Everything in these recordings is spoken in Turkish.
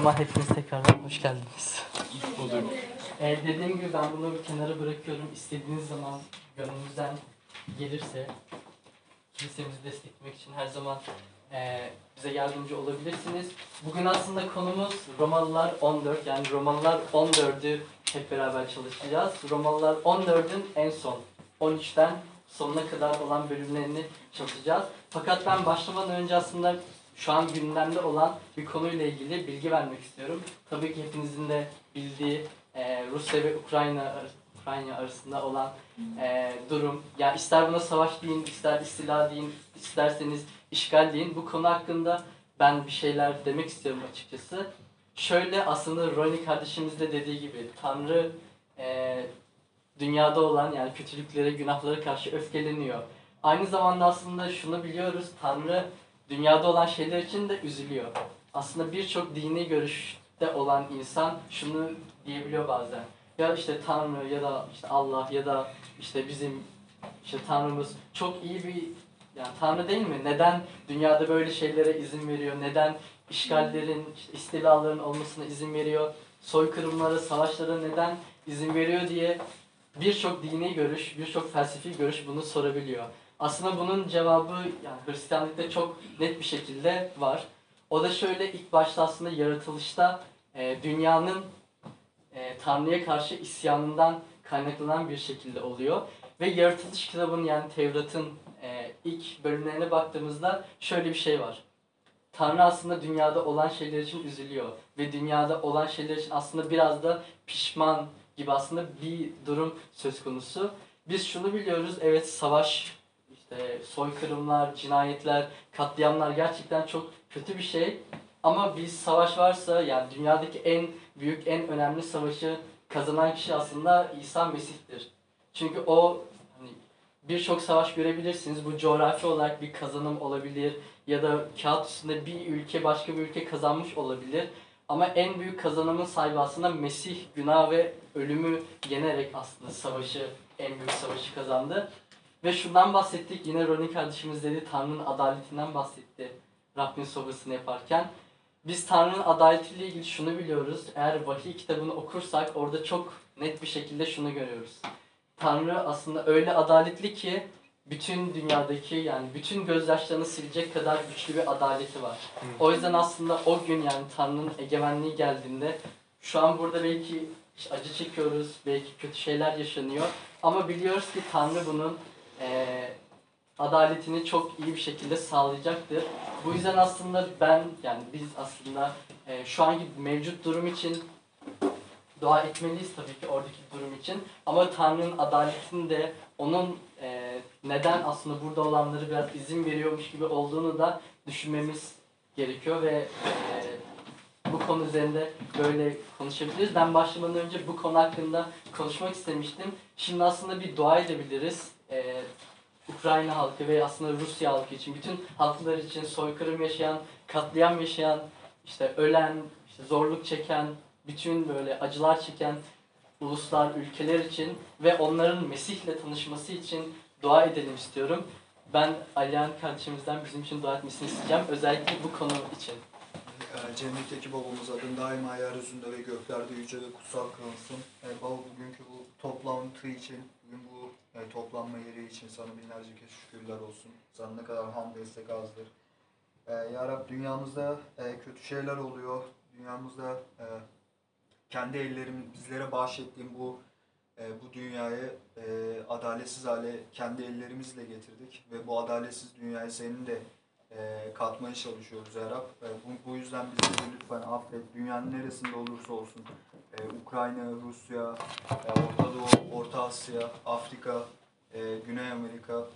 zaman hepiniz tekrardan hoş geldiniz. bulduk. Ee, dediğim gibi ben bunu bir kenara bırakıyorum. İstediğiniz zaman gönlünüzden gelirse kilisemizi desteklemek için her zaman e, bize yardımcı olabilirsiniz. Bugün aslında konumuz Romalılar 14 yani Romalılar 14'ü hep beraber çalışacağız. Romalılar 14'ün en son 13'ten sonuna kadar olan bölümlerini çalışacağız. Fakat ben başlamadan önce aslında şu an gündemde olan bir konuyla ilgili bilgi vermek istiyorum. Tabii ki hepinizin de bildiği e, Rusya ve Ukrayna Ukrayna arasında olan e, durum. Ya ister buna savaş deyin, ister istila deyin, isterseniz işgal deyin. Bu konu hakkında ben bir şeyler demek istiyorum açıkçası. Şöyle aslında Ronnie kardeşimiz de dediği gibi Tanrı e, dünyada olan yani kötülüklere, günahlara karşı öfkeleniyor. Aynı zamanda aslında şunu biliyoruz. Tanrı dünyada olan şeyler için de üzülüyor. Aslında birçok dini görüşte olan insan şunu diyebiliyor bazen. Ya işte Tanrı ya da işte Allah ya da işte bizim işte Tanrımız çok iyi bir yani Tanrı değil mi? Neden dünyada böyle şeylere izin veriyor? Neden işgallerin, işte istilaların olmasına izin veriyor? Soykırımlara, savaşlara neden izin veriyor diye birçok dini görüş, birçok felsefi görüş bunu sorabiliyor. Aslında bunun cevabı yani Hristiyanlıkta çok net bir şekilde var. O da şöyle ilk başta aslında yaratılışta e, dünyanın e, Tanrı'ya karşı isyanından kaynaklanan bir şekilde oluyor. Ve yaratılış kitabının yani Tevrat'ın e, ilk bölümlerine baktığımızda şöyle bir şey var. Tanrı aslında dünyada olan şeyler için üzülüyor. Ve dünyada olan şeyler için aslında biraz da pişman gibi aslında bir durum söz konusu. Biz şunu biliyoruz, evet savaş, işte soykırımlar, cinayetler, katliamlar gerçekten çok kötü bir şey. Ama biz savaş varsa yani dünyadaki en büyük, en önemli savaşı kazanan kişi aslında İsa Mesih'tir. Çünkü o hani birçok savaş görebilirsiniz. Bu coğrafi olarak bir kazanım olabilir ya da kağıt üstünde bir ülke başka bir ülke kazanmış olabilir. Ama en büyük kazanımın sahibi aslında Mesih günah ve ölümü yenerek aslında savaşı, en büyük savaşı kazandı. Ve şundan bahsettik, yine Ronnie kardeşimiz dedi Tanrı'nın adaletinden bahsetti Rabbin sofrasını yaparken. Biz Tanrı'nın adaletiyle ilgili şunu biliyoruz. Eğer vahiy kitabını okursak orada çok net bir şekilde şunu görüyoruz. Tanrı aslında öyle adaletli ki bütün dünyadaki yani bütün gözyaşlarını silecek kadar güçlü bir adaleti var. O yüzden aslında o gün yani Tanrı'nın egemenliği geldiğinde şu an burada belki acı çekiyoruz, belki kötü şeyler yaşanıyor. Ama biliyoruz ki Tanrı bunun eee, adaletini çok iyi bir şekilde sağlayacaktır. Bu yüzden aslında ben yani biz aslında eee, şu anki mevcut durum için dua etmeliyiz tabii ki oradaki durum için. Ama Tanrı'nın adaletini de onun eee, neden aslında burada olanları biraz izin veriyormuş gibi olduğunu da düşünmemiz gerekiyor ve eee, bu konu üzerinde böyle konuşabiliriz. Ben başlamadan önce bu konu hakkında konuşmak istemiştim. Şimdi aslında bir dua edebiliriz. Eee, Ukrayna halkı ve aslında Rusya halkı için, bütün halklar için soykırım yaşayan, katliam yaşayan, işte ölen, işte zorluk çeken, bütün böyle acılar çeken uluslar, ülkeler için ve onların Mesih'le tanışması için dua edelim istiyorum. Ben Alihan kardeşimizden bizim için dua etmesini isteyeceğim. Özellikle bu konu için. Ee, Cennetteki babamız adın daima yeryüzünde ve göklerde yüce ve kutsal kılınsın. Ee, Baba bugünkü bu toplantı için, e, toplanma yeri için sana binlerce kez şükürler olsun. Sana ne kadar ham destek azdır. Ee, ya Rab dünyamızda e, kötü şeyler oluyor. Dünyamızda e, kendi ellerim bizlere bahşettiğin bu e, bu dünyayı e, adaletsiz hale kendi ellerimizle getirdik ve bu adaletsiz dünyayı senin de e, katmaya çalışıyoruz ya Rab. E, bu, bu yüzden bizi lütfen affet. Dünyanın neresinde olursa olsun. E, Ukrayna, Rusya, e, Orta Doğu, Orta Asya, Afrika, e, Güney Amerika,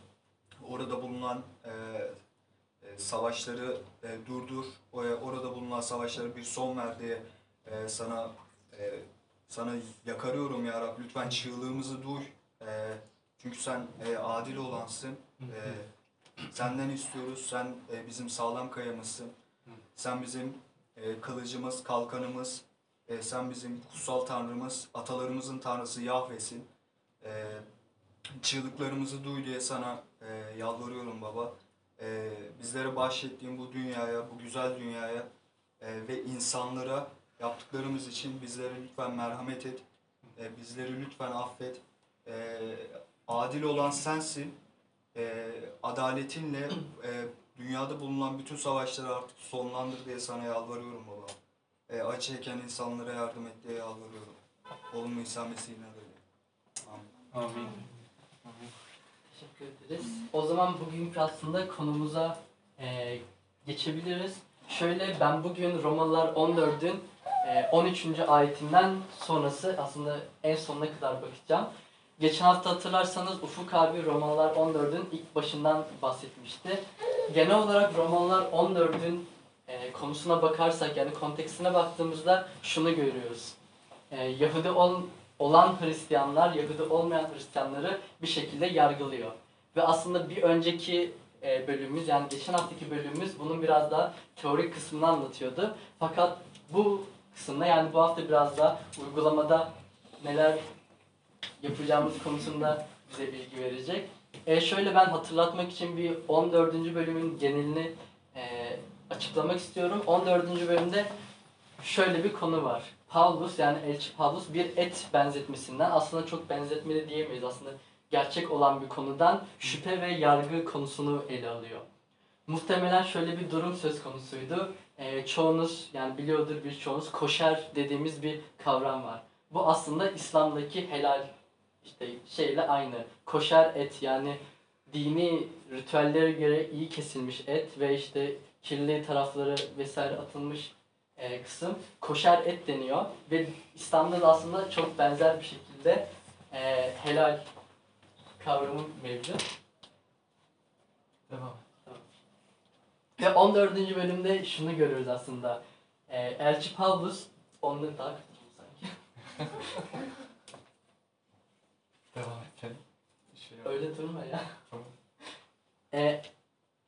orada bulunan e, e, savaşları e, durdur. E, orada bulunan savaşlara bir son ver diye e, sana e, sana yakarıyorum ya Rab. Lütfen çığlığımızı duy. E, çünkü sen e, adil olansın. E, Senden istiyoruz. Sen e, bizim sağlam kayamızsın. Sen bizim e, kılıcımız, kalkanımız. E, sen bizim kutsal tanrımız, atalarımızın tanrısı Yahve'sin. E, çığlıklarımızı duy diye sana e, yalvarıyorum baba. E, bizlere bahşettiğin bu dünyaya, bu güzel dünyaya E, ve insanlara yaptıklarımız için bizlere lütfen merhamet et. E, bizleri lütfen affet. E, adil olan sensin. E, adaletinle e, dünyada bulunan bütün savaşları artık sonlandır diye sana yalvarıyorum baba. E, acı çeken insanlara yardım et diye yalvarıyorum. Oğlum İsa Mesih'in adıyla. Amin. Amin. Teşekkür ederiz. O zaman bugünkü aslında konumuza e, geçebiliriz. Şöyle ben bugün Romalılar 14'ün e, 13. ayetinden sonrası aslında en sonuna kadar bakacağım. Geçen hafta hatırlarsanız Ufuk abi Romalılar 14'ün ilk başından bahsetmişti. Genel olarak Romalılar 14'ün e, konusuna bakarsak yani kontekstine baktığımızda şunu görüyoruz. E, Yahudi ol- olan Hristiyanlar, Yahudi olmayan Hristiyanları bir şekilde yargılıyor. Ve aslında bir önceki e, bölümümüz yani geçen haftaki bölümümüz bunun biraz daha teorik kısmını anlatıyordu. Fakat bu kısımda yani bu hafta biraz daha uygulamada neler yapacağımız konusunda bize bilgi verecek. E, şöyle ben hatırlatmak için bir 14. bölümün genelini e, açıklamak istiyorum. 14. bölümde şöyle bir konu var. Paulus yani Elçi Paulus bir et benzetmesinden aslında çok benzetmeli diyemeyiz aslında gerçek olan bir konudan şüphe ve yargı konusunu ele alıyor. Muhtemelen şöyle bir durum söz konusuydu. Ee, çoğunuz yani biliyordur birçoğunuz koşer dediğimiz bir kavram var. Bu aslında İslam'daki helal işte şeyle aynı. Koşer et yani dini ritüellere göre iyi kesilmiş et ve işte kirli tarafları vesaire atılmış e, kısım koşer et deniyor ve İslam'da da aslında çok benzer bir şekilde e, helal kavramı mevcut. Devam. Ve 14. bölümde şunu görüyoruz aslında. E, Elçi Paulus onları daha kötü sanki. Devam et şey. Öyle durma ya. Tamam. E,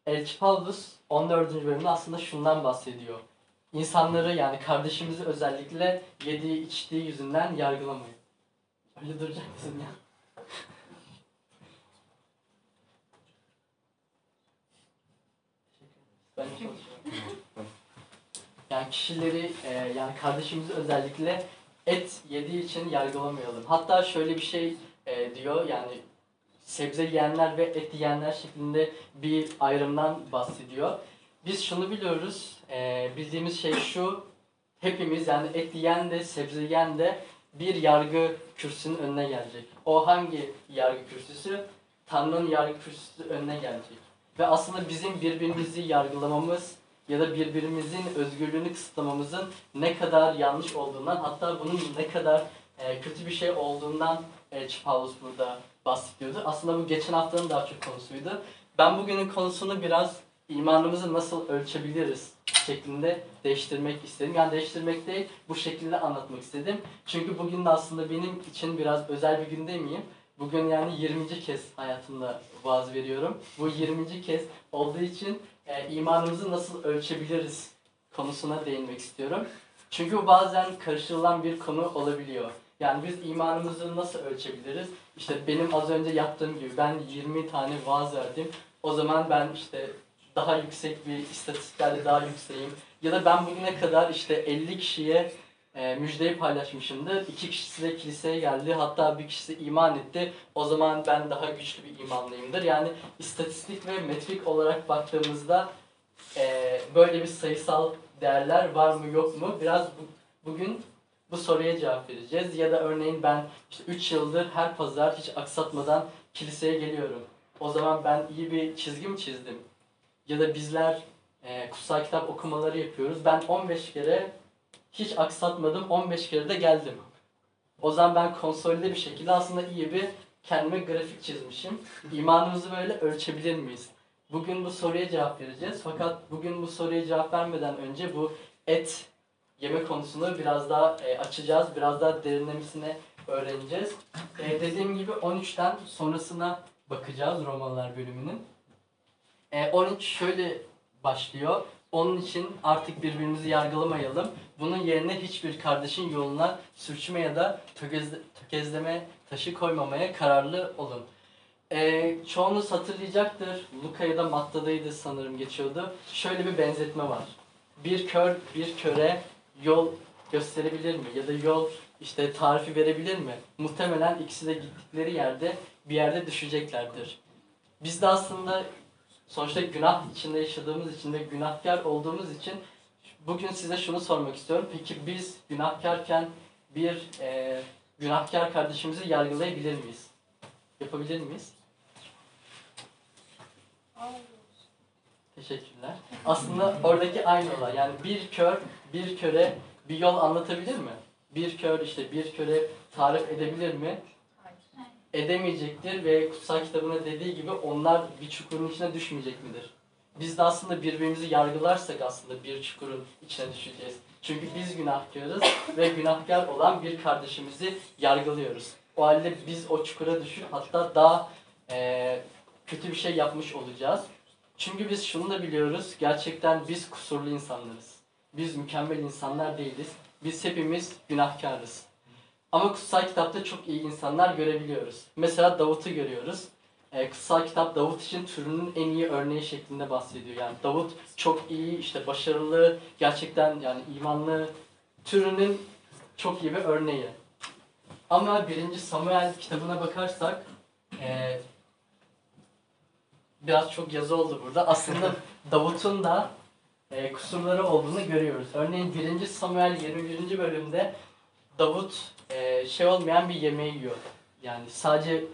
Elçi Paulus 14. bölümde aslında şundan bahsediyor. İnsanları yani kardeşimizi özellikle yediği içtiği yüzünden yargılamayın. Öyle duracak mısın ya? Ben. Yani kişileri e, yani kardeşimizi özellikle et yediği için yargılamayalım. Hatta şöyle bir şey e, diyor yani sebze yiyenler ve et yiyenler şeklinde bir ayrımdan bahsediyor. Biz şunu biliyoruz, e, bildiğimiz şey şu, hepimiz yani et yiyen de sebze yiyen de bir yargı kürsünün önüne gelecek. O hangi yargı kürsüsü? Tanrı'nın yargı kürsüsü önüne gelecek. Ve aslında bizim birbirimizi yargılamamız ya da birbirimizin özgürlüğünü kısıtlamamızın ne kadar yanlış olduğundan hatta bunun ne kadar e, kötü bir şey olduğundan e, Paulus burada bahsediyordu. Aslında bu geçen haftanın daha çok konusuydu. Ben bugünün konusunu biraz imanımızı nasıl ölçebiliriz şeklinde değiştirmek istedim. Yani değiştirmek değil, bu şekilde anlatmak istedim. Çünkü bugün de aslında benim için biraz özel bir gün demeyeyim. Bugün yani 20. kez hayatımda vaaz veriyorum. Bu 20. kez olduğu için e, imanımızı nasıl ölçebiliriz konusuna değinmek istiyorum. Çünkü bazen karıştırılan bir konu olabiliyor. Yani biz imanımızı nasıl ölçebiliriz? İşte benim az önce yaptığım gibi ben 20 tane vaaz verdim. O zaman ben işte daha yüksek bir istatistiklerle daha yükseğim. Ya da ben bugüne kadar işte 50 kişiye e, müjdeyi paylaşmışımdır. İki kişisi de kiliseye geldi. Hatta bir kişisi iman etti. O zaman ben daha güçlü bir imanlıyımdır. Yani istatistik ve metrik olarak baktığımızda e, böyle bir sayısal değerler var mı yok mu? Biraz bu, bugün bu soruya cevap vereceğiz. Ya da örneğin ben işte 3 yıldır her pazar hiç aksatmadan kiliseye geliyorum. O zaman ben iyi bir çizgi mi çizdim? Ya da bizler e, kutsal kitap okumaları yapıyoruz. Ben 15 kere hiç aksatmadım, 15 kere de geldim. O zaman ben konsolide bir şekilde aslında iyi bir kendime grafik çizmişim. İmanımızı böyle ölçebilir miyiz? Bugün bu soruya cevap vereceğiz. Fakat bugün bu soruya cevap vermeden önce bu et yeme konusunu biraz daha e, açacağız. Biraz daha derinlemesine öğreneceğiz. E, dediğim gibi 13'ten sonrasına bakacağız Romalılar bölümünün. E, 13 şöyle başlıyor. Onun için artık birbirimizi yargılamayalım. Bunun yerine hiçbir kardeşin yoluna sürçme ya da tökezle, tökezleme taşı koymamaya kararlı olun. E, çoğunuz hatırlayacaktır. Luka ya da Matta'daydı sanırım geçiyordu. Şöyle bir benzetme var. bir kör bir köre yol gösterebilir mi? Ya da yol işte tarifi verebilir mi? Muhtemelen ikisi de gittikleri yerde bir yerde düşeceklerdir. Biz de aslında sonuçta günah içinde yaşadığımız için ve günahkar olduğumuz için bugün size şunu sormak istiyorum. Peki biz günahkarken bir e, günahkar kardeşimizi yargılayabilir miyiz? Yapabilir miyiz? Teşekkürler. Aslında oradaki aynı olay. Yani bir kör bir köre bir yol anlatabilir mi? Bir kör işte bir köre tarif edebilir mi? Edemeyecektir ve kutsal kitabına dediği gibi onlar bir çukurun içine düşmeyecek midir? Biz de aslında birbirimizi yargılarsak aslında bir çukurun içine düşeceğiz. Çünkü biz günahkarız ve günahkar olan bir kardeşimizi yargılıyoruz. O halde biz o çukura düşüp hatta daha eee, kötü bir şey yapmış olacağız. Çünkü biz şunu da biliyoruz. Gerçekten biz kusurlu insanlarız. Biz mükemmel insanlar değiliz. Biz hepimiz günahkarız. Ama kutsal kitapta çok iyi insanlar görebiliyoruz. Mesela Davut'u görüyoruz. Ee, kutsal kitap Davut için türünün en iyi örneği şeklinde bahsediyor. Yani Davut çok iyi, işte başarılı, gerçekten yani imanlı, türünün çok iyi bir örneği. Ama 1. Samuel kitabına bakarsak ee, biraz çok yazı oldu burada. Aslında Davut'un da e, kusurları olduğunu görüyoruz. Örneğin 1. Samuel 21. bölümde Davut e, şey olmayan bir yemeği yiyor. Yani sadece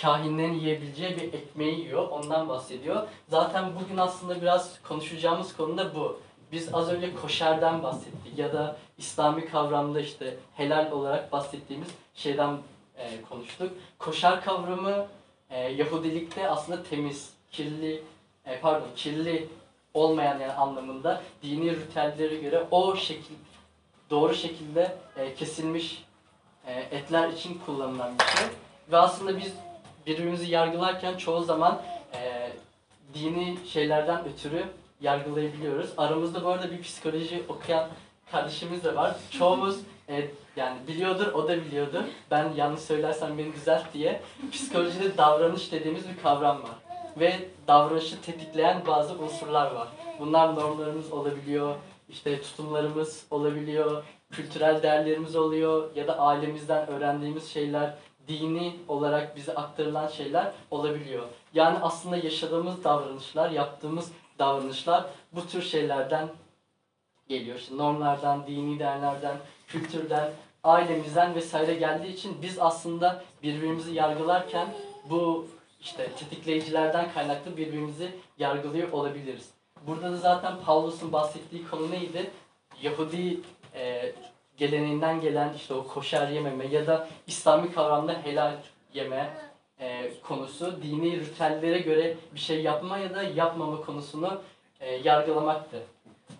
kahinlerin yiyebileceği bir ekmeği yiyor. Ondan bahsediyor. Zaten bugün aslında biraz konuşacağımız konu da bu. Biz az önce koşerden bahsettik ya da İslami kavramda işte helal olarak bahsettiğimiz şeyden e, konuştuk. Koşer kavramı e, Yahudilikte aslında temiz, kirli, e, pardon kirli olmayan yani anlamında dini ritüellere göre o şekil doğru şekilde e, kesilmiş e, etler için kullanılan bir şey. Ve aslında biz birbirimizi yargılarken çoğu zaman e, dini şeylerden ötürü yargılayabiliyoruz. Aramızda bu arada bir psikoloji okuyan kardeşimiz de var. Çoğumuz e, yani biliyordur, o da biliyordur. Ben yanlış söylersem beni düzelt diye. Psikolojide davranış dediğimiz bir kavram var. Ve davranışı tetikleyen bazı unsurlar var. Bunlar normlarımız olabiliyor, işte tutumlarımız olabiliyor, kültürel değerlerimiz oluyor ya da ailemizden öğrendiğimiz şeyler, dini olarak bize aktarılan şeyler olabiliyor. Yani aslında yaşadığımız davranışlar, yaptığımız davranışlar bu tür şeylerden geliyor. İşte normlardan, dini değerlerden, kültürden, ailemizden vesaire geldiği için biz aslında birbirimizi yargılarken bu işte tetikleyicilerden kaynaklı birbirimizi yargılıyor olabiliriz. Burada da zaten Pavlus'un bahsettiği konu neydi? Yahudi e, geleneğinden gelen işte o koşer yememe ya da İslami kavramda helal yeme e, konusu dini ritüellere göre bir şey yapma ya da yapmama konusunu e, yargılamaktı.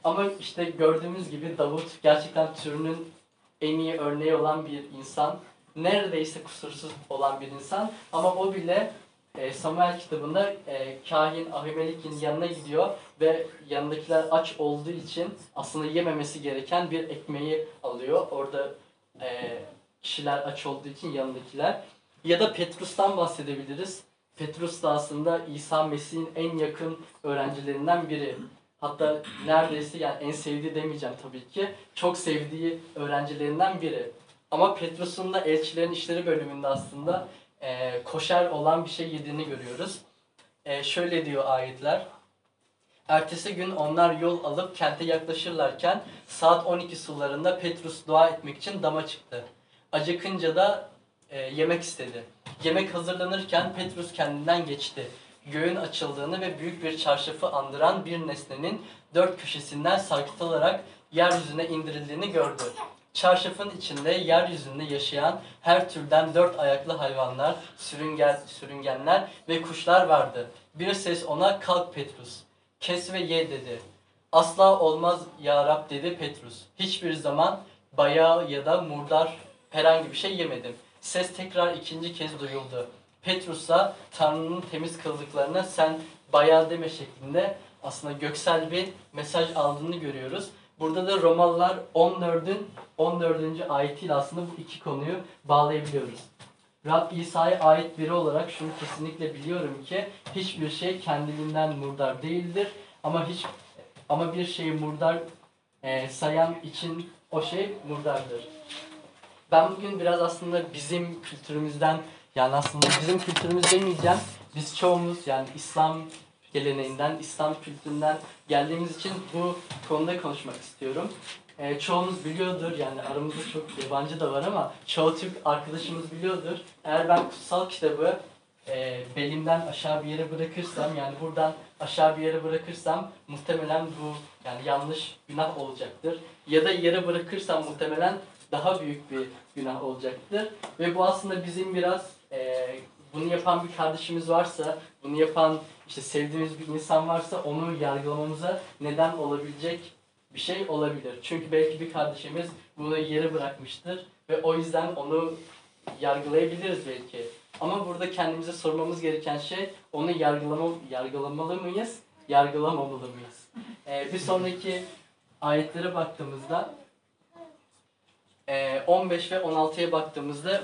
Ama işte gördüğümüz gibi Davut gerçekten türünün en iyi örneği olan bir insan. Neredeyse kusursuz olan bir insan. Ama o bile e, Samuel kitabında e, kahin Ahimelek'in yanına gidiyor ve yanındakiler aç olduğu için aslında yememesi gereken bir ekmeği alıyor. Orada e, kişiler aç olduğu için yanındakiler. Ya da Petrus'tan bahsedebiliriz. Petrus da aslında İsa Mesih'in en yakın öğrencilerinden biri. Hatta neredeyse yani en sevdiği demeyeceğim tabii ki. Çok sevdiği öğrencilerinden biri. Ama Petrus'un da elçilerin işleri bölümünde aslında e, koşer olan bir şey yediğini görüyoruz. E, şöyle diyor ayetler. Ertesi gün onlar yol alıp kente yaklaşırlarken saat 12 sularında Petrus dua etmek için dama çıktı. Acıkınca da e, yemek istedi. Yemek hazırlanırken Petrus kendinden geçti. Göğün açıldığını ve büyük bir çarşafı andıran bir nesnenin dört köşesinden sarkıtılarak yeryüzüne indirildiğini gördü. Çarşafın içinde yeryüzünde yaşayan her türden dört ayaklı hayvanlar, sürüngen, sürüngenler ve kuşlar vardı. Bir ses ona kalk Petrus, kes ve ye dedi. Asla olmaz ya Rab dedi Petrus. Hiçbir zaman bayağı ya da murdar herhangi bir şey yemedim. Ses tekrar ikinci kez duyuldu. Petrus'a Tanrı'nın temiz kıldıklarına sen bayağı deme şeklinde aslında göksel bir mesaj aldığını görüyoruz. Burada da Romalılar 14'ün 14. ayetiyle aslında bu iki konuyu bağlayabiliyoruz. Rab İsa'ya ait biri olarak şunu kesinlikle biliyorum ki hiçbir şey kendiliğinden murdar değildir ama hiç Ama bir şeyi murdar e, sayan için o şey murdardır. Ben bugün biraz aslında bizim kültürümüzden yani aslında bizim kültürümüz demeyeceğim. Biz çoğumuz yani İslam geleneğinden, İslam kültüründen geldiğimiz için bu konuda konuşmak istiyorum. Ee, çoğunuz biliyordur yani aramızda çok yabancı da var ama çoğu Türk arkadaşımız biliyordur. Eğer ben kutsal kitabı e, belimden aşağı bir yere bırakırsam yani buradan aşağı bir yere bırakırsam muhtemelen bu yani yanlış günah olacaktır. Ya da yere bırakırsam muhtemelen daha büyük bir günah olacaktır. Ve bu aslında bizim biraz e, bunu yapan bir kardeşimiz varsa, bunu yapan işte sevdiğimiz bir insan varsa onu yargılamamıza neden olabilecek bir şey olabilir. Çünkü belki bir kardeşimiz bunu yere bırakmıştır ve o yüzden onu yargılayabiliriz belki. Ama burada kendimize sormamız gereken şey onu yargılama, yargılamalı mıyız, yargılamamalı mıyız? Ee, bir sonraki ayetlere baktığımızda e, 15 ve 16'ya baktığımızda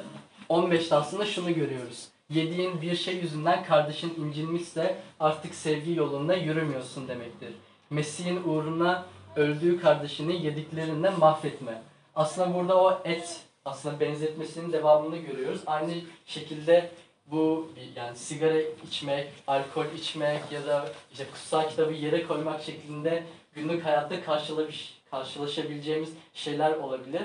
15'te aslında şunu görüyoruz. Yediğin bir şey yüzünden kardeşin incinmişse artık sevgi yolunda yürümüyorsun demektir. Mesih'in uğruna öldüğü kardeşini yediklerinden mahvetme. Aslında burada o et aslında benzetmesinin devamını görüyoruz. Aynı şekilde bu yani sigara içmek, alkol içmek ya da işte kutsal kitabı yere koymak şeklinde günlük hayatta karşılaş- karşılaşabileceğimiz şeyler olabilir.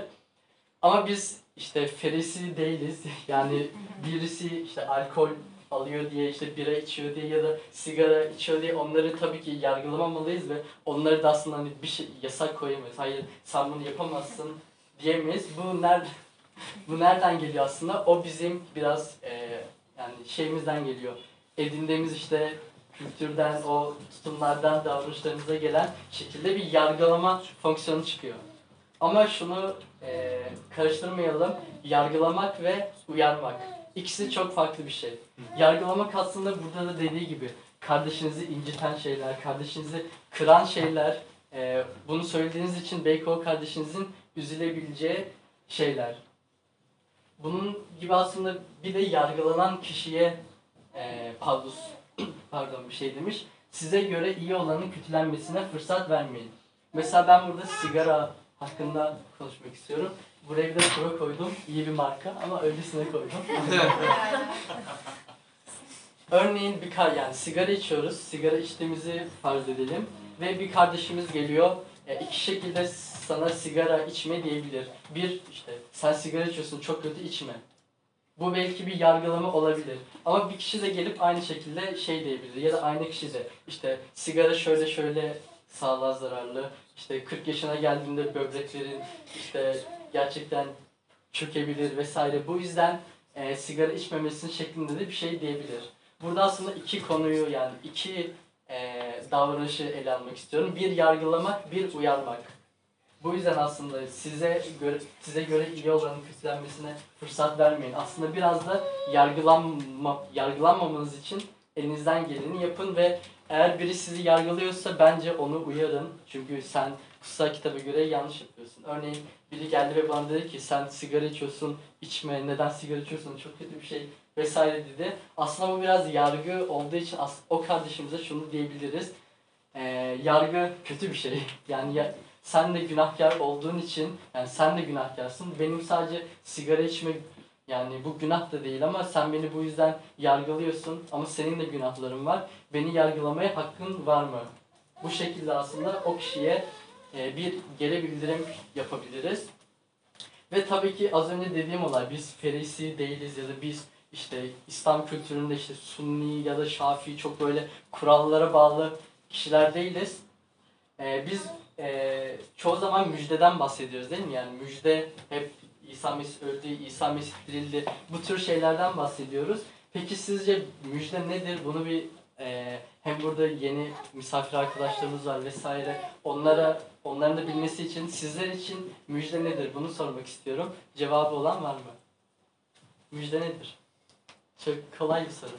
Ama biz işte ferisi değiliz. Yani birisi işte alkol alıyor diye işte bira içiyor diye ya da sigara içiyor diye onları tabii ki yargılamamalıyız ve onları da aslında hani bir şey yasak koyamayız. Hayır sen bunu yapamazsın diyemeyiz. Bu nerede bu nereden geliyor aslında? O bizim biraz e, yani şeyimizden geliyor. Edindiğimiz işte kültürden, o tutumlardan, davranışlarımıza gelen şekilde bir yargılama fonksiyonu çıkıyor. Ama şunu e, karıştırmayalım. Yargılamak ve uyarmak. İkisi çok farklı bir şey. Yargılamak aslında burada da dediği gibi kardeşinizi inciten şeyler, kardeşinizi kıran şeyler. e, bunu söylediğiniz için belki o kardeşinizin üzülebileceği şeyler. Bunun gibi aslında bir de yargılanan kişiye e, Pavlus pardon bir şey demiş. Size göre iyi olanın kötülenmesine fırsat vermeyin. Mesela ben burada sigara hakkında konuşmak istiyorum. Buraya bir de pro koydum. İyi bir marka ama öylesine koydum. Örneğin bir kar yani sigara içiyoruz. Sigara içtiğimizi farz edelim. Ve bir kardeşimiz geliyor. E, iki şekilde sana sigara içme diyebilir. Bir işte sen sigara içiyorsun çok kötü içme. Bu belki bir yargılama olabilir. Ama bir kişi de gelip aynı şekilde şey diyebilir. Ya da aynı kişi de işte sigara şöyle şöyle sağlığa zararlı. İşte 40 yaşına geldiğinde böbreklerin işte gerçekten çökebilir vesaire. Bu yüzden e, sigara içmemesin şeklinde de bir şey diyebilir. Burada aslında iki konuyu yani iki e, davranışı ele almak istiyorum. Bir yargılamak, bir uyarmak. Bu yüzden aslında size göre size göre iyi olanın kötülenmesine fırsat vermeyin. Aslında biraz da yargılanma yargılanmamanız için elinizden geleni yapın ve eğer biri sizi yargılıyorsa bence onu uyarın. Çünkü sen kutsal kitaba göre yanlış yapıyorsun. Örneğin biri geldi ve bana dedi ki sen sigara içiyorsun, içme, neden sigara içiyorsun, çok kötü bir şey vesaire dedi. Aslında bu biraz yargı olduğu için o kardeşimize şunu diyebiliriz. Ee, yargı kötü bir şey. Yani ya, sen de günahkar olduğun için, yani sen de günahkarsın. Benim sadece sigara içme yani bu günah da değil ama sen beni bu yüzden yargılıyorsun ama senin de günahların var. Beni yargılamaya hakkın var mı? Bu şekilde aslında o kişiye e, bir geri bildirim yapabiliriz. Ve tabii ki az önce dediğim olay biz Ferisi değiliz ya da biz işte İslam kültüründe işte Sunni ya da Şafii çok böyle kurallara bağlı kişiler değiliz. E, biz e, çoğu zaman müjdeden bahsediyoruz değil mi? Yani müjde hep İsa Mesih öldü, İsa Mesih dirildi. Bu tür şeylerden bahsediyoruz. Peki sizce müjde nedir? Bunu bir e, hem burada yeni misafir arkadaşlarımız var vesaire. Onlara onların da bilmesi için sizler için müjde nedir? Bunu sormak istiyorum. Cevabı olan var mı? Müjde nedir? Çok kolay bir soru.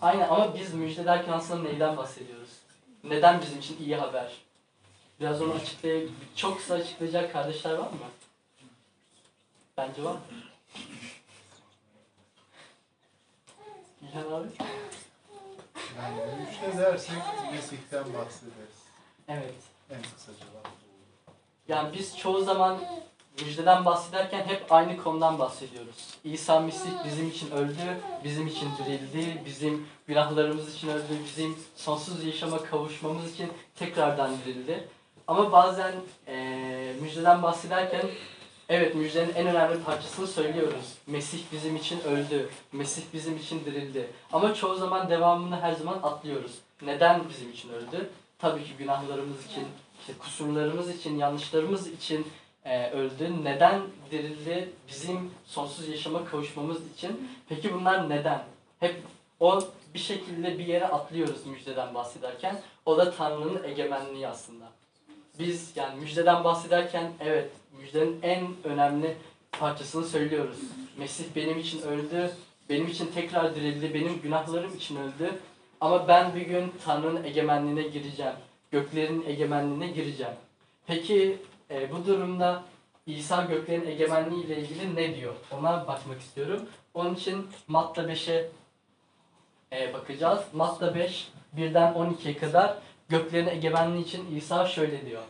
Aynen ama biz müjde derken aslında neyden bahsediyoruz? Neden bizim için iyi haber? Biraz onu açıklay çok kısa açıklayacak kardeşler var mı? Bence var. İlhan abi? müjde dersek Mesih'ten bahsederiz. Evet. En kısaca var. Yani biz çoğu zaman müjdeden bahsederken hep aynı konudan bahsediyoruz. İsa Mesih bizim için öldü, bizim için dirildi, bizim günahlarımız için öldü, bizim sonsuz yaşama kavuşmamız için tekrardan dirildi. Ama bazen eee, müjdeden bahsederken evet müjdenin en önemli parçasını söylüyoruz. Mesih bizim için öldü, Mesih bizim için dirildi. Ama çoğu zaman devamını her zaman atlıyoruz. Neden bizim için öldü? Tabii ki günahlarımız için, işte kusurlarımız için, yanlışlarımız için e, öldü. Neden dirildi? Bizim sonsuz yaşama kavuşmamız için. Peki bunlar neden? Hep o bir şekilde bir yere atlıyoruz müjdeden bahsederken. O da Tanrı'nın egemenliği aslında. Biz yani müjdeden bahsederken evet müjdenin en önemli parçasını söylüyoruz. Mesih benim için öldü, benim için tekrar dirildi, benim günahlarım için öldü. Ama ben bir gün Tanrı'nın egemenliğine gireceğim. Göklerin egemenliğine gireceğim. Peki e, bu durumda İsa göklerin egemenliği ile ilgili ne diyor? Ona bakmak istiyorum. Onun için Matta 5'e e, bakacağız. Matta 5 1'den 12'ye kadar göklerin egemenliği için İsa şöyle diyor.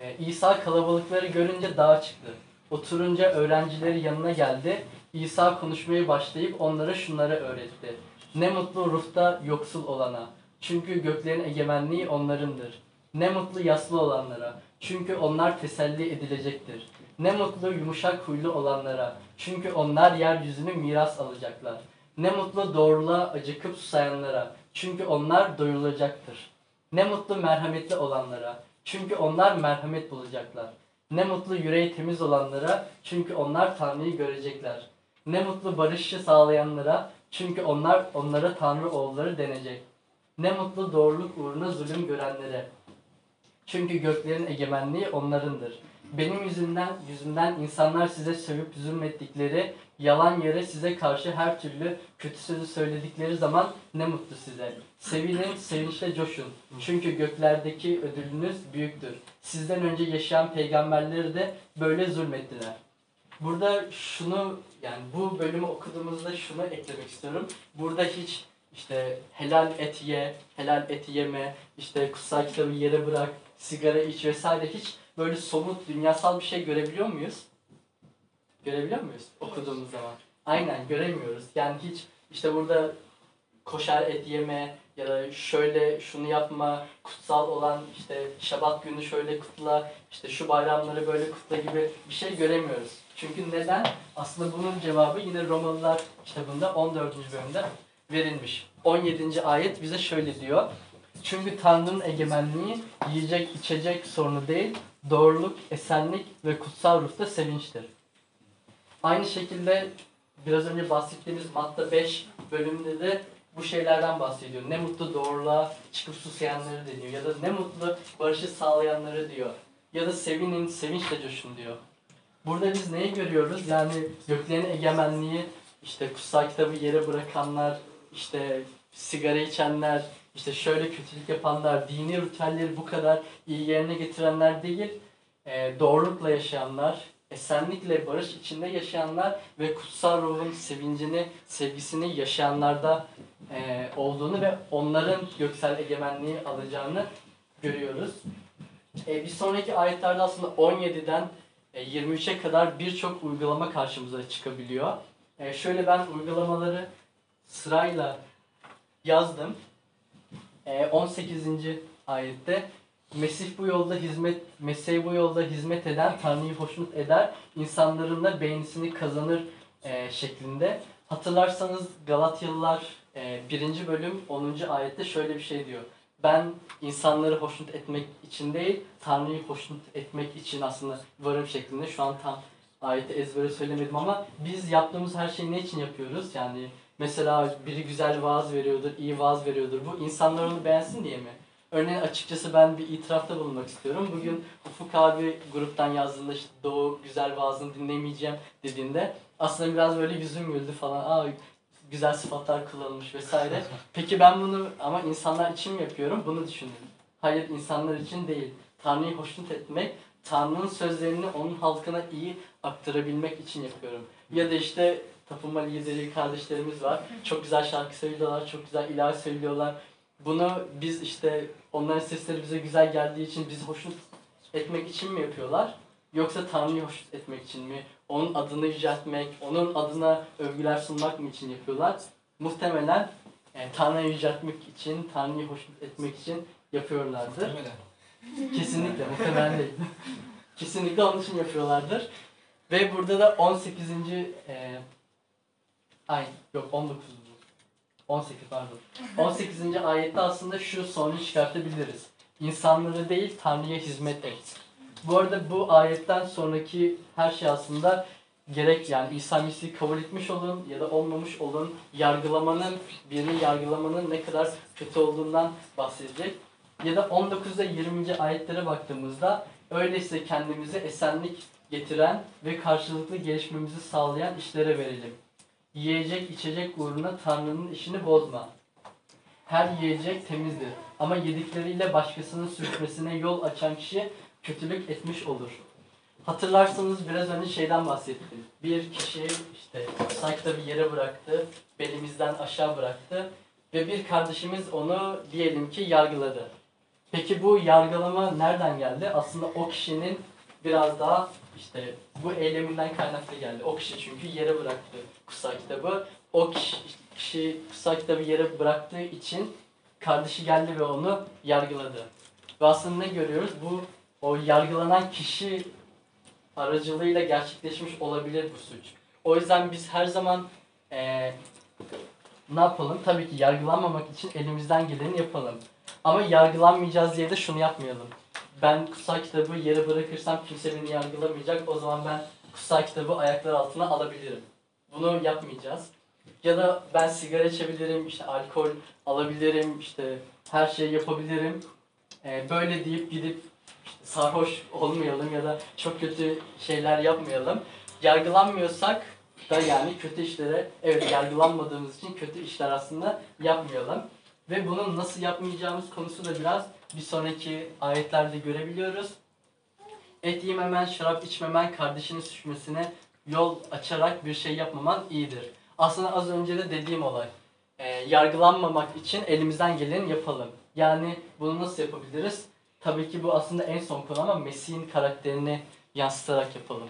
E, İsa kalabalıkları görünce dağa çıktı. Oturunca öğrencileri yanına geldi. İsa konuşmaya başlayıp onlara şunları öğretti. Ne mutlu ruhta yoksul olana. Çünkü göklerin egemenliği onlarındır. Ne mutlu yaslı olanlara. Çünkü onlar teselli edilecektir. Ne mutlu yumuşak huylu olanlara. Çünkü onlar yeryüzünü miras alacaklar. Ne mutlu doğruluğa acıkıp susayanlara. Çünkü onlar doyulacaktır. Ne mutlu merhametli olanlara. Çünkü onlar merhamet bulacaklar. Ne mutlu yüreği temiz olanlara. Çünkü onlar Tanrı'yı görecekler. Ne mutlu barışı sağlayanlara. Çünkü onlar onlara Tanrı oğulları denecek. Ne mutlu doğruluk uğruna zulüm görenlere. Çünkü göklerin egemenliği onlarındır. Benim yüzümden yüzümden insanlar size sövüp zulmettikleri, yalan yere size karşı her türlü kötü sözü söyledikleri zaman ne mutlu size. Sevinin, sevinçle coşun. Çünkü göklerdeki ödülünüz büyüktür. Sizden önce yaşayan peygamberleri de böyle zulmettiler. Burada şunu yani bu bölümü okuduğumuzda şunu eklemek istiyorum. Burada hiç işte helal et ye, helal et yeme, işte kutsal kitabı yere bırak, sigara iç vesaire hiç böyle somut dünyasal bir şey görebiliyor muyuz? Görebiliyor muyuz okuduğumuz zaman? Aynen göremiyoruz. Yani hiç işte burada koşar et yeme ya da şöyle şunu yapma, kutsal olan işte şabat günü şöyle kutla, işte şu bayramları böyle kutla gibi bir şey göremiyoruz. Çünkü neden? Aslında bunun cevabı yine Romalılar kitabında 14. bölümde verilmiş. 17. ayet bize şöyle diyor. Çünkü Tanrı'nın egemenliği yiyecek içecek sorunu değil, doğruluk, esenlik ve kutsal ruhta sevinçtir. Aynı şekilde biraz önce bahsettiğimiz Matta 5 bölümünde de bu şeylerden bahsediyor. Ne mutlu doğruluğa çıkıp susayanları deniyor. Ya da ne mutlu barışı sağlayanları diyor. Ya da sevinin, sevinçle coşun diyor. Burada biz neyi görüyoruz? Yani göklerin egemenliği, işte kutsal kitabı yere bırakanlar, işte sigara içenler, işte şöyle kötülük yapanlar, dini ritüelleri bu kadar iyi yerine getirenler değil, e, doğrulukla yaşayanlar, esenlikle barış içinde yaşayanlar ve kutsal ruhun sevincini, sevgisini yaşayanlarda e, olduğunu ve onların göksel egemenliği alacağını görüyoruz. E, bir sonraki ayetlerde aslında 17'den e, 23'e kadar birçok uygulama karşımıza çıkabiliyor. E, şöyle ben uygulamaları sırayla yazdım. E, 18. ayette Mesih bu yolda hizmet Mesih bu yolda hizmet eden Tanrı'yı hoşnut eder, insanların da beğenisini kazanır e, şeklinde. Hatırlarsanız Galatyalılar e, 1. bölüm 10. ayette şöyle bir şey diyor. Ben insanları hoşnut etmek için değil, Tanrı'yı hoşnut etmek için aslında varım şeklinde. Şu an tam ayeti ezbere söylemedim ama biz yaptığımız her şeyi ne için yapıyoruz? Yani mesela biri güzel vaaz veriyordur, iyi vaaz veriyordur. Bu insanlar onu beğensin diye mi? Örneğin açıkçası ben bir itirafta bulunmak istiyorum. Bugün Ufuk abi gruptan yazdığında işte Doğu güzel vaazını dinlemeyeceğim dediğinde aslında biraz böyle yüzüm güldü falan. Aa güzel sıfatlar kullanılmış vesaire. Peki ben bunu ama insanlar için mi yapıyorum? Bunu düşündüm. Hayır insanlar için değil. Tanrı'yı hoşnut etmek, Tanrı'nın sözlerini onun halkına iyi aktarabilmek için yapıyorum. Ya da işte tapınma lideri kardeşlerimiz var. Çok güzel şarkı söylüyorlar, çok güzel ilahi söylüyorlar. bunu biz işte onların sesleri bize güzel geldiği için bizi hoşnut etmek için mi yapıyorlar? Yoksa Tanrı'yı hoşnut etmek için mi? Onun adını yüceltmek, onun adına övgüler sunmak mı için yapıyorlar? Muhtemelen e, Tanrı'yı yüceltmek için, Tanrı'yı hoşnut etmek için yapıyorlardır. Muhtemelen. Kesinlikle muhtemelen değil. Kesinlikle onun için yapıyorlardır. Ve burada da 18. E, ay yok 19. 18 pardon. 18. ayette aslında şu sonucu çıkartabiliriz. İnsanları değil Tanrı'ya hizmet et. Bu arada bu ayetten sonraki her şey aslında gerek yani İsa Mesih'i kabul etmiş olun ya da olmamış olun yargılamanın birini yargılamanın ne kadar kötü olduğundan bahsedecek. Ya da 19'da 20. ayetlere baktığımızda öyleyse kendimize esenlik getiren ve karşılıklı gelişmemizi sağlayan işlere verelim. Yiyecek içecek uğruna Tanrı'nın işini bozma. Her yiyecek temizdir ama yedikleriyle başkasının sürtmesine yol açan kişi kötülük etmiş olur. Hatırlarsanız biraz önce şeyden bahsettim. Bir kişi işte sakta bir yere bıraktı, belimizden aşağı bıraktı ve bir kardeşimiz onu diyelim ki yargıladı. Peki bu yargılama nereden geldi? Aslında o kişinin biraz daha işte bu eyleminden kaynaklı geldi. O kişi çünkü yere bıraktı kutsal kitabı. O kişi, kişi kutsal kitabı yere bıraktığı için kardeşi geldi ve onu yargıladı. Ve aslında ne görüyoruz? Bu o yargılanan kişi aracılığıyla gerçekleşmiş olabilir bu suç. O yüzden biz her zaman eee, ne yapalım? Tabii ki yargılanmamak için elimizden geleni yapalım. Ama yargılanmayacağız diye de şunu yapmayalım. Ben kutsal kitabı yere bırakırsam kimse beni yargılamayacak. O zaman ben kutsal kitabı ayaklar altına alabilirim. Bunu yapmayacağız. Ya da ben sigara içebilirim, işte alkol alabilirim, işte her şeyi yapabilirim. Ee, böyle deyip gidip işte sarhoş olmayalım ya da çok kötü şeyler yapmayalım. Yargılanmıyorsak da yani kötü işlere, evet yargılanmadığımız için kötü işler aslında yapmayalım. Ve bunu nasıl yapmayacağımız konusu da biraz bir sonraki ayetlerde görebiliyoruz. Et yememen, şarap içmemen, kardeşinin düşmesine yol açarak bir şey yapmaman iyidir. Aslında az önce de dediğim olay. Ee, yargılanmamak için elimizden geleni yapalım. Yani bunu nasıl yapabiliriz? Tabii ki bu aslında en son konu ama Mesih'in karakterini yansıtarak yapalım.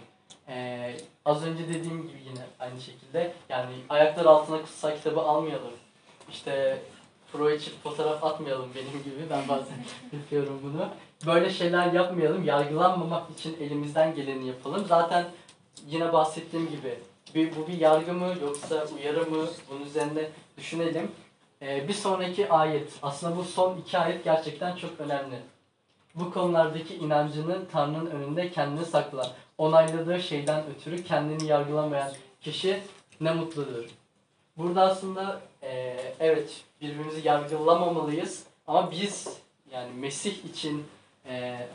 Ee, az önce dediğim gibi yine aynı şekilde yani ayaklar altına kutsal kitabı almayalım. İşte pro içip fotoğraf atmayalım benim gibi. Ben bazen yapıyorum bunu. Böyle şeyler yapmayalım. Yargılanmamak için elimizden geleni yapalım. Zaten yine bahsettiğim gibi bir, bu bir yargı mı yoksa uyarı mı bunun üzerine düşünelim. Ee, bir sonraki ayet. Aslında bu son iki ayet gerçekten çok önemli. Bu konulardaki inancını Tanrı'nın önünde kendini sakla. Onayladığı şeyden ötürü kendini yargılamayan kişi ne mutludur. Burada aslında eee, evet birbirimizi yargılamamalıyız ama biz yani Mesih için eee,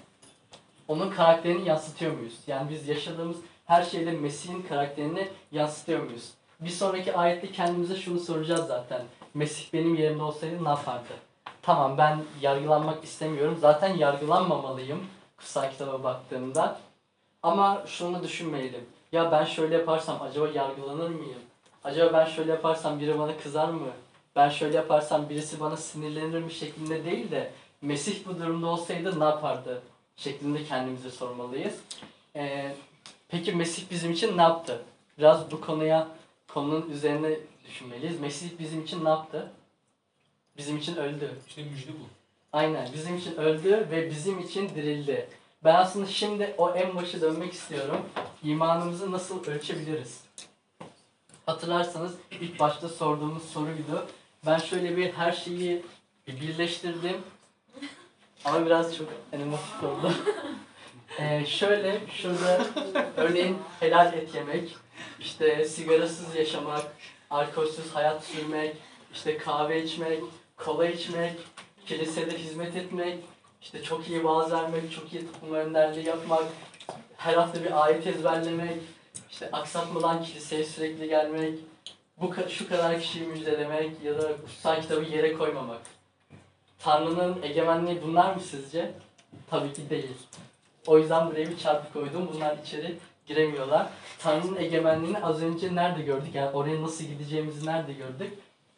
onun karakterini yansıtıyor muyuz? Yani biz yaşadığımız her şeyde Mesih'in karakterini yansıtıyor muyuz? Bir sonraki ayette kendimize şunu soracağız zaten. Mesih benim yerimde olsaydı ne yapardı? Tamam ben yargılanmak istemiyorum. Zaten yargılanmamalıyım kutsal kitaba baktığımda. Ama şunu düşünmeyelim. Ya ben şöyle yaparsam acaba yargılanır mıyım? Acaba ben şöyle yaparsam biri bana kızar mı? Ben şöyle yaparsam birisi bana sinirlenir mi şeklinde değil de Mesih bu durumda olsaydı ne yapardı? Şeklinde kendimize sormalıyız. Ee, peki Mesih bizim için ne yaptı? Biraz bu konuya, konunun üzerine düşünmeliyiz. Mesih bizim için ne yaptı? Bizim için öldü. İşte müjde bu. Aynen bizim için öldü ve bizim için dirildi. Ben aslında şimdi o en başa dönmek istiyorum. İmanımızı nasıl ölçebiliriz? Hatırlarsanız ilk başta sorduğumuz soruydu. Ben şöyle bir her şeyi bir birleştirdim. Ama biraz çok animatik oldu. Ee, şöyle şurada örneğin helal et yemek, işte sigarasız yaşamak, alkolsüz hayat sürmek, işte kahve içmek, kola içmek, kilisede hizmet etmek, işte çok iyi vaaz vermek, çok iyi toplum önderliği yapmak, her hafta bir ayet ezberlemek, işte aksatmadan kiliseye sürekli gelmek, bu şu kadar kişiyi müjdelemek ya da kutsal kitabı yere koymamak. Tanrı'nın egemenliği bunlar mı sizce? Tabii ki değil. O yüzden buraya bir çarpı koydum. Bunlar içeri giremiyorlar. Tanrı'nın egemenliğini az önce nerede gördük? Yani oraya nasıl gideceğimizi nerede gördük?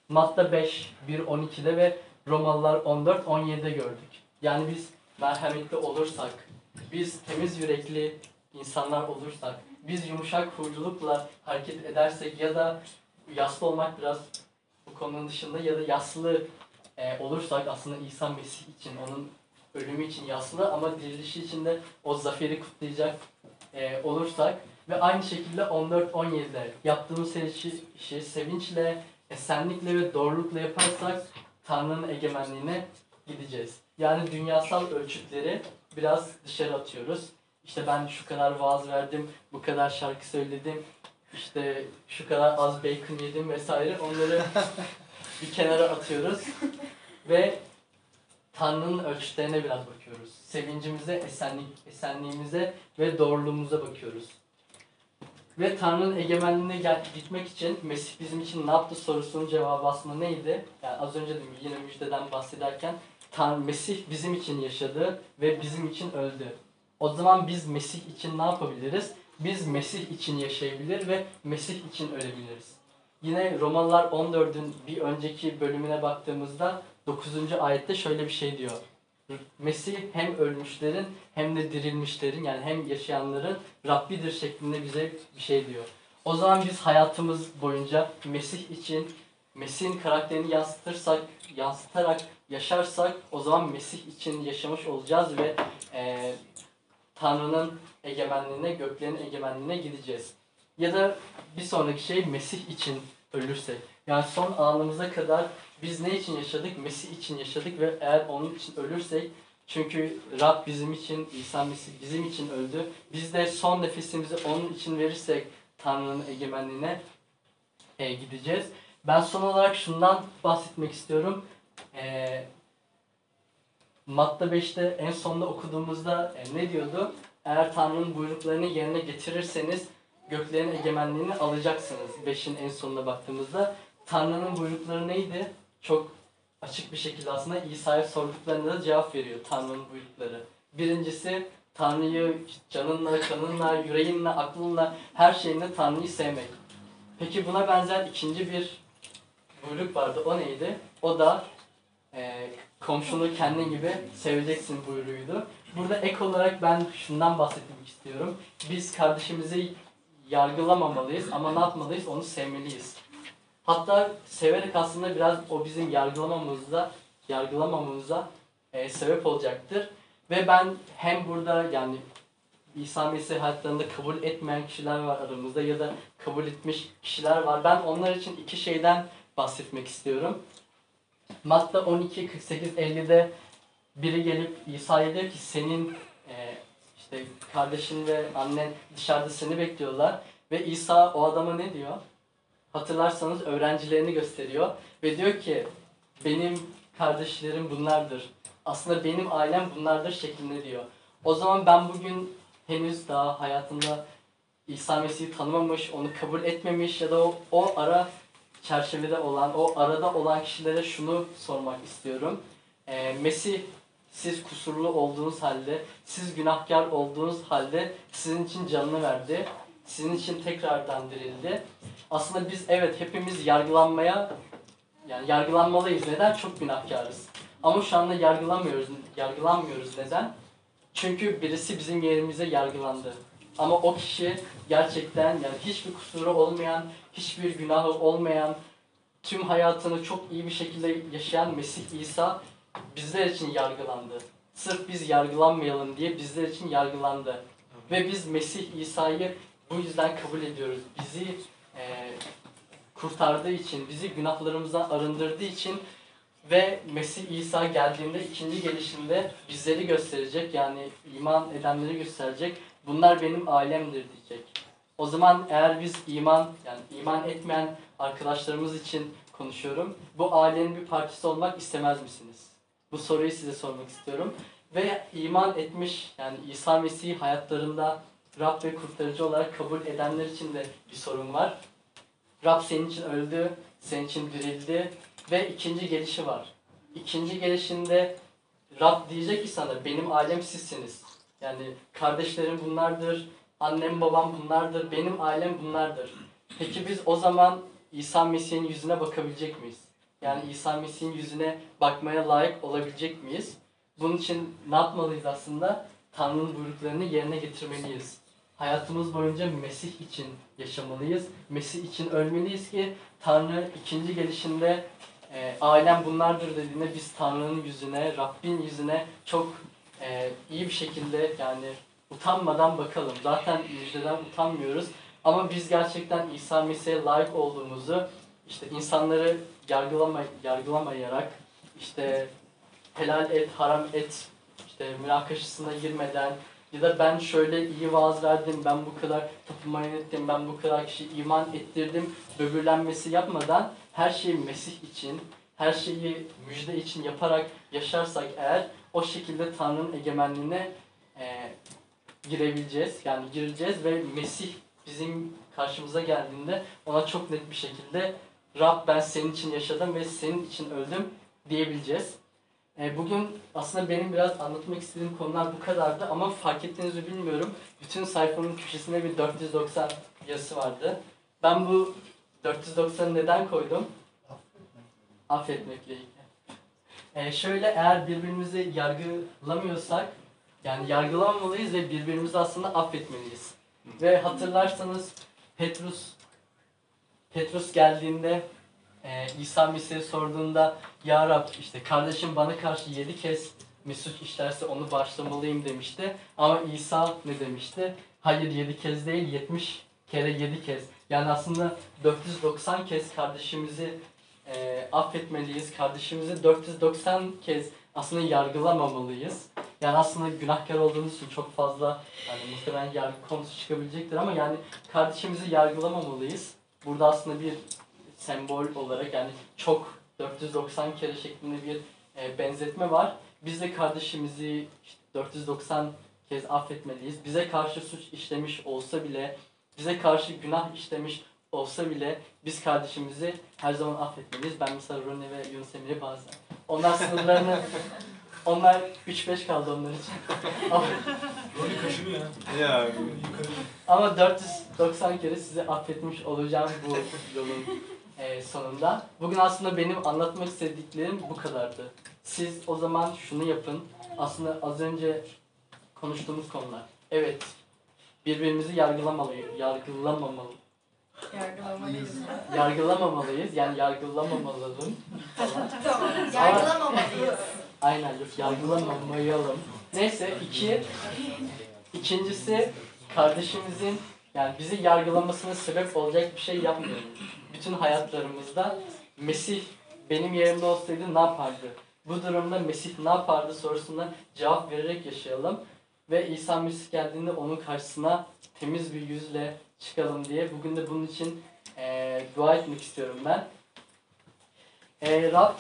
Matta 5, 1, 12'de ve Romalılar 14-17'de gördük. Yani biz merhametli olursak, biz temiz yürekli insanlar olursak, biz yumuşak huylulukla hareket edersek ya da yaslı olmak biraz bu konunun dışında ya da yaslı e, olursak aslında İsa Mesih için, onun ölümü için yaslı ama dirilişi için de o zaferi kutlayacak e, olursak ve aynı şekilde 14-17'de yaptığımız her işi, işi sevinçle, esenlikle ve doğrulukla yaparsak Tanrı'nın egemenliğine gideceğiz. Yani dünyasal ölçütleri biraz dışarı atıyoruz. İşte ben şu kadar vaaz verdim, bu kadar şarkı söyledim, işte şu kadar az bacon yedim vesaire onları bir kenara atıyoruz ve Tanrı'nın ölçütlerine biraz bakıyoruz. Sevincimize, esenlik, esenliğimize ve doğruluğumuza bakıyoruz. Ve Tanrı'nın egemenliğine gel- gitmek için Mesih bizim için ne yaptı sorusunun cevabı aslında neydi? Yani az önce de yine müjdeden bahsederken Tanrı Mesih bizim için yaşadı ve bizim için öldü. O zaman biz Mesih için ne yapabiliriz? Biz Mesih için yaşayabilir ve Mesih için ölebiliriz. Yine Romalılar 14'ün bir önceki bölümüne baktığımızda 9. ayette şöyle bir şey diyor. Mesih hem ölmüşlerin hem de dirilmişlerin yani hem yaşayanların Rabbidir şeklinde bize bir şey diyor. O zaman biz hayatımız boyunca Mesih için Mesih'in karakterini yansıtırsak, yansıtarak yaşarsak o zaman Mesih için yaşamış olacağız ve eee, Tanrı'nın egemenliğine, göklerin egemenliğine gideceğiz. Ya da bir sonraki şey Mesih için ölürsek. Yani son anımıza kadar biz ne için yaşadık? Mesih için yaşadık ve eğer onun için ölürsek çünkü Rab bizim için, İsa Mesih bizim için öldü. Biz de son nefesimizi onun için verirsek Tanrı'nın egemenliğine e, gideceğiz. Ben son olarak şundan bahsetmek istiyorum. E, Matta 5'te en sonda okuduğumuzda e, ne diyordu? Eğer Tanrı'nın buyruklarını yerine getirirseniz göklerin egemenliğini alacaksınız. 5'in en sonuna baktığımızda. Tanrı'nın buyrukları neydi? Çok açık bir şekilde aslında İsa'ya sorduklarında da cevap veriyor Tanrı'nın buyrukları. Birincisi Tanrı'yı canınla, kanınla, yüreğinle, aklınla, her şeyinle Tanrı'yı sevmek. Peki buna benzer ikinci bir buyruk vardı. O neydi? O da e, komşunu kendin gibi seveceksin buyruğuydu. Burada ek olarak ben şundan bahsetmek istiyorum. Biz kardeşimizi yargılamamalıyız ama ne yapmalıyız? Onu sevmeliyiz. Hatta severek aslında biraz o bizim yargılamamızda, yargılamamamıza e, sebep olacaktır. Ve ben hem burada yani İsa Mesih hayatlarında kabul etmeyen kişiler var aramızda ya da kabul etmiş kişiler var. Ben onlar için iki şeyden bahsetmek istiyorum. Matta 12, 48, 50'de biri gelip İsa'ya diyor ki senin e, işte kardeşin ve annen dışarıda seni bekliyorlar. Ve İsa o adama ne diyor? Hatırlarsanız öğrencilerini gösteriyor ve diyor ki benim kardeşlerim bunlardır. Aslında benim ailem bunlardır şeklinde diyor. O zaman ben bugün henüz daha hayatında İsa Mesih'i tanımamış, onu kabul etmemiş ya da o, o ara çerçevede olan, o arada olan kişilere şunu sormak istiyorum. Ee, Mesih siz kusurlu olduğunuz halde, siz günahkar olduğunuz halde sizin için canını verdi. Sizin için tekrardan dirildi. Aslında biz evet hepimiz yargılanmaya yani yargılanmalıyız. Neden? Çok günahkarız. Ama şu anda yargılamıyoruz. Yargılanmıyoruz. Neden? Çünkü birisi bizim yerimize yargılandı. Ama o kişi gerçekten yani hiçbir kusuru olmayan, hiçbir günahı olmayan, tüm hayatını çok iyi bir şekilde yaşayan Mesih İsa bizler için yargılandı. Sırf biz yargılanmayalım diye bizler için yargılandı. Ve biz Mesih İsa'yı bu yüzden kabul ediyoruz. Bizi e, kurtardığı için, bizi günahlarımızdan arındırdığı için ve Mesih İsa geldiğinde ikinci gelişinde bizleri gösterecek yani iman edenleri gösterecek. Bunlar benim ailemdir diyecek. O zaman eğer biz iman yani iman etmeyen arkadaşlarımız için konuşuyorum. Bu ailenin bir parçası olmak istemez misiniz? Bu soruyu size sormak istiyorum. Ve iman etmiş yani İsa Mesih'i hayatlarında Rab ve kurtarıcı olarak kabul edenler için de bir sorun var. Rab senin için öldü, senin için dirildi ve ikinci gelişi var. İkinci gelişinde Rab diyecek ki sana benim ailem sizsiniz. Yani kardeşlerim bunlardır, annem babam bunlardır, benim ailem bunlardır. Peki biz o zaman İsa Mesih'in yüzüne bakabilecek miyiz? Yani İsa Mesih'in yüzüne bakmaya layık olabilecek miyiz? Bunun için ne yapmalıyız aslında? Tanrı'nın buyruklarını yerine getirmeliyiz. Hayatımız boyunca Mesih için yaşamalıyız. Mesih için ölmeliyiz ki Tanrı ikinci gelişinde e, ailem bunlardır dediğinde biz Tanrı'nın yüzüne, Rabbin yüzüne çok e, iyi bir şekilde yani utanmadan bakalım. Zaten müjdeden utanmıyoruz. Ama biz gerçekten İsa Mesih'e layık olduğumuzu işte insanları yargılama, yargılamayarak işte helal et, haram et işte münakaşasına girmeden ya da ben şöyle iyi vaaz verdim, ben bu kadar tapınmaya ettim, ben bu kadar kişi iman ettirdim böbürlenmesi yapmadan her şeyi Mesih için, her şeyi müjde için yaparak yaşarsak eğer o şekilde Tanrı'nın egemenliğine e, girebileceğiz. Yani gireceğiz ve Mesih bizim karşımıza geldiğinde ona çok net bir şekilde Rab ben senin için yaşadım ve senin için öldüm diyebileceğiz. E, bugün aslında benim biraz anlatmak istediğim konular bu kadardı ama fark ettiğinizi bilmiyorum. Bütün sayfanın köşesinde bir 490 yazısı vardı. Ben bu 490'ı neden koydum? Affetmekle ilgili. E, şöyle eğer birbirimizi yargılamıyorsak yani yargılamamalıyız ve birbirimizi aslında affetmeliyiz. Ve hatırlarsanız Petrus Petrus geldiğinde e, İsa Mesih'e sorduğunda Ya Rab işte kardeşim bana karşı yedi kez suç işlerse onu bağışlamalıyım demişti. Ama İsa ne demişti? Hayır yedi kez değil 70 kere yedi kez. Yani aslında 490 kez kardeşimizi e, affetmeliyiz. Kardeşimizi 490 kez aslında yargılamamalıyız. Yani aslında günahkar olduğumuz için çok fazla yani muhtemelen yargı konusu çıkabilecektir ama yani kardeşimizi yargılamamalıyız. Burada aslında bir sembol olarak yani çok 490 kere şeklinde bir e, benzetme var. Biz de kardeşimizi işte 490 kez affetmeliyiz. Bize karşı suç işlemiş olsa bile, bize karşı günah işlemiş olsa bile biz kardeşimizi her zaman affetmeliyiz. Ben mesela Rone ve Yunus Emre'yi bazen. Onlar sınırlarını onlar 3-5 kaldı onlar için. Rolü kaşınıyor ya. Ya Yukarı. ama 490 kere sizi affetmiş olacağım bu yolun e, sonunda. Bugün aslında benim anlatmak istediklerim bu kadardı. Siz o zaman şunu yapın. Aslında az önce konuştuğumuz konular. Evet. Birbirimizi yargılamalıyız. Yargılamamalı. Yargılamalıyız. Yargılamamalıyız. Yani yargılamamalıyım. tamam. Yargılamamalıyız. Aynen yargılamamayalım. Neyse iki ikincisi kardeşimizin yani bizi yargılamasına sebep olacak bir şey yapmıyorum. Bütün hayatlarımızda Mesih benim yerimde olsaydı ne yapardı? Bu durumda Mesih ne yapardı sorusuna cevap vererek yaşayalım. Ve İsa Mesih geldiğinde onun karşısına temiz bir yüzle çıkalım diye bugün de bunun için eee, dua etmek istiyorum ben. Eee Rab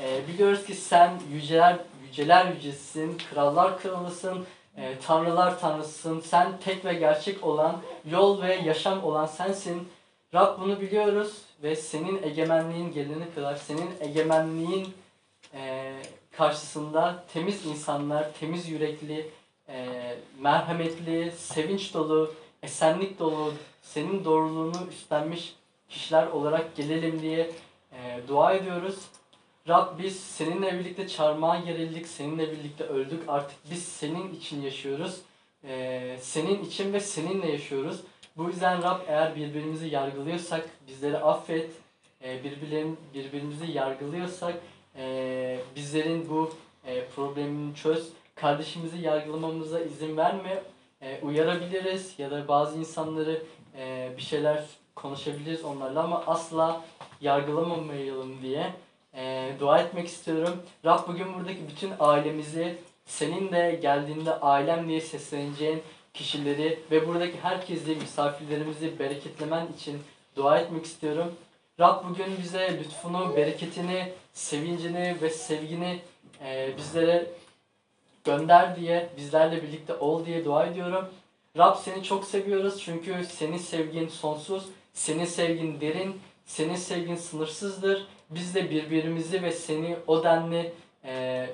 ee, biliyoruz ki sen yüceler yüceler yücesisin, krallar kralısın, e, tanrılar tanrısısın. Sen tek ve gerçek olan, yol ve yaşam olan sensin. Rab bunu biliyoruz ve senin egemenliğin gelene kadar, senin egemenliğin e, karşısında temiz insanlar, temiz yürekli, e, merhametli, sevinç dolu, esenlik dolu, senin doğruluğunu üstlenmiş kişiler olarak gelelim diye e, dua ediyoruz. Rab biz seninle birlikte çarmıha gerildik, seninle birlikte öldük. Artık biz senin için yaşıyoruz. Ee, senin için ve seninle yaşıyoruz. Bu yüzden Rab eğer birbirimizi yargılıyorsak bizleri affet. Ee, birbirlerin, birbirimizi yargılıyorsak ee, bizlerin bu e, problemini çöz. Kardeşimizi yargılamamıza izin verme. Ee, uyarabiliriz ya da bazı insanları e, bir şeyler konuşabiliriz onlarla ama asla yargılamamayalım diye e, dua etmek istiyorum. Rab bugün buradaki bütün ailemizi senin de geldiğinde ailem diye sesleneceğin kişileri ve buradaki herkesi misafirlerimizi bereketlemen için dua etmek istiyorum. Rab bugün bize lütfunu, bereketini, sevincini ve sevgini e, bizlere gönder diye, bizlerle birlikte ol diye dua ediyorum. Rab seni çok seviyoruz çünkü senin sevgin sonsuz, senin sevgin derin, senin sevgin sınırsızdır. Biz de birbirimizi ve seni o denli e,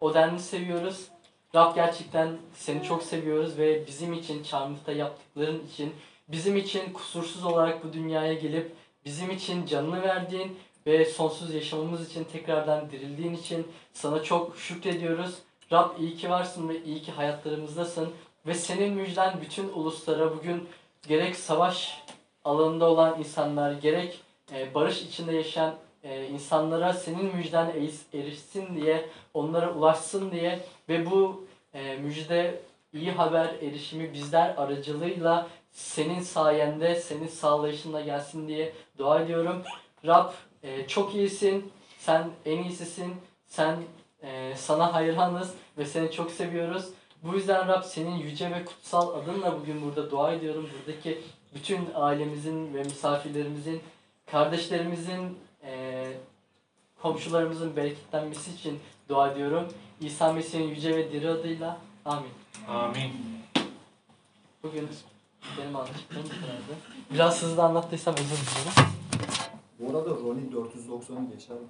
o denli seviyoruz. Rab gerçekten seni çok seviyoruz ve bizim için Çarmıhta yaptıkların için bizim için kusursuz olarak bu dünyaya gelip bizim için canını verdiğin ve sonsuz yaşamamız için tekrardan dirildiğin için sana çok şükrediyoruz. Rab iyi ki varsın ve iyi ki hayatlarımızdasın ve senin müjden bütün uluslara bugün gerek savaş alanında olan insanlar gerek e, barış içinde yaşayan e, insanlara senin müjden erişsin diye onlara ulaşsın diye ve bu e, müjde iyi haber erişimi bizler aracılığıyla senin sayende, senin sağlayışınla gelsin diye dua ediyorum. Rab e, çok iyisin, sen en iyisisin, sen e, sana hayranız ve seni çok seviyoruz. Bu yüzden Rab senin yüce ve kutsal adınla bugün burada dua ediyorum. Buradaki bütün ailemizin ve misafirlerimizin, kardeşlerimizin, e, komşularımızın bereketlenmesi için dua ediyorum. İsa Mesih'in yüce ve diri adıyla amin. Amin. Bugün benim anlattıklarım bu kadardı. Biraz hızlı anlattıysam özür dilerim. Bu arada Ronin 490'ı geçer mi?